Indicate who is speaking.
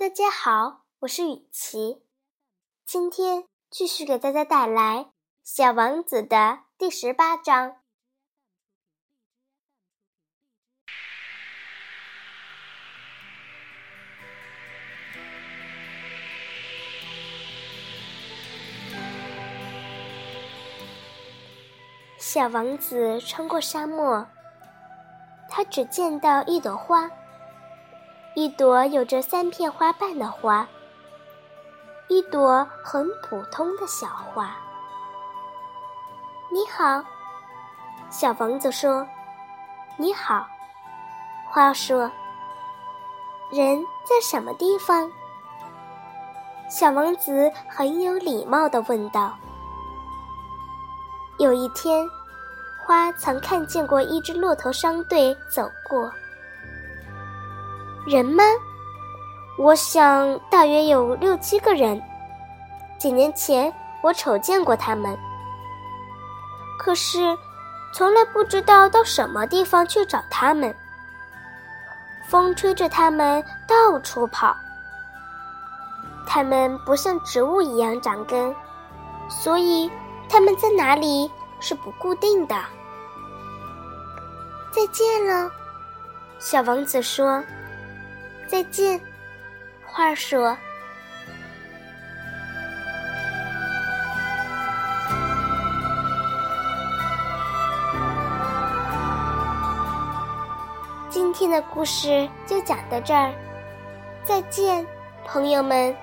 Speaker 1: 大家好，我是雨琪，今天继续给大家带来《小王子》的第十八章。小王子穿过沙漠，他只见到一朵花。一朵有着三片花瓣的花，一朵很普通的小花。你好，小王子说：“你好。”花说：“人在什么地方？”小王子很有礼貌的问道。有一天，花曾看见过一支骆驼商队走过。人吗？我想大约有六七个人。几年前我瞅见过他们，可是从来不知道到什么地方去找他们。风吹着他们到处跑，他们不像植物一样长根，所以他们在哪里是不固定的。再见了，小王子说。再见，花儿说。今天的故事就讲到这儿，再见，朋友们。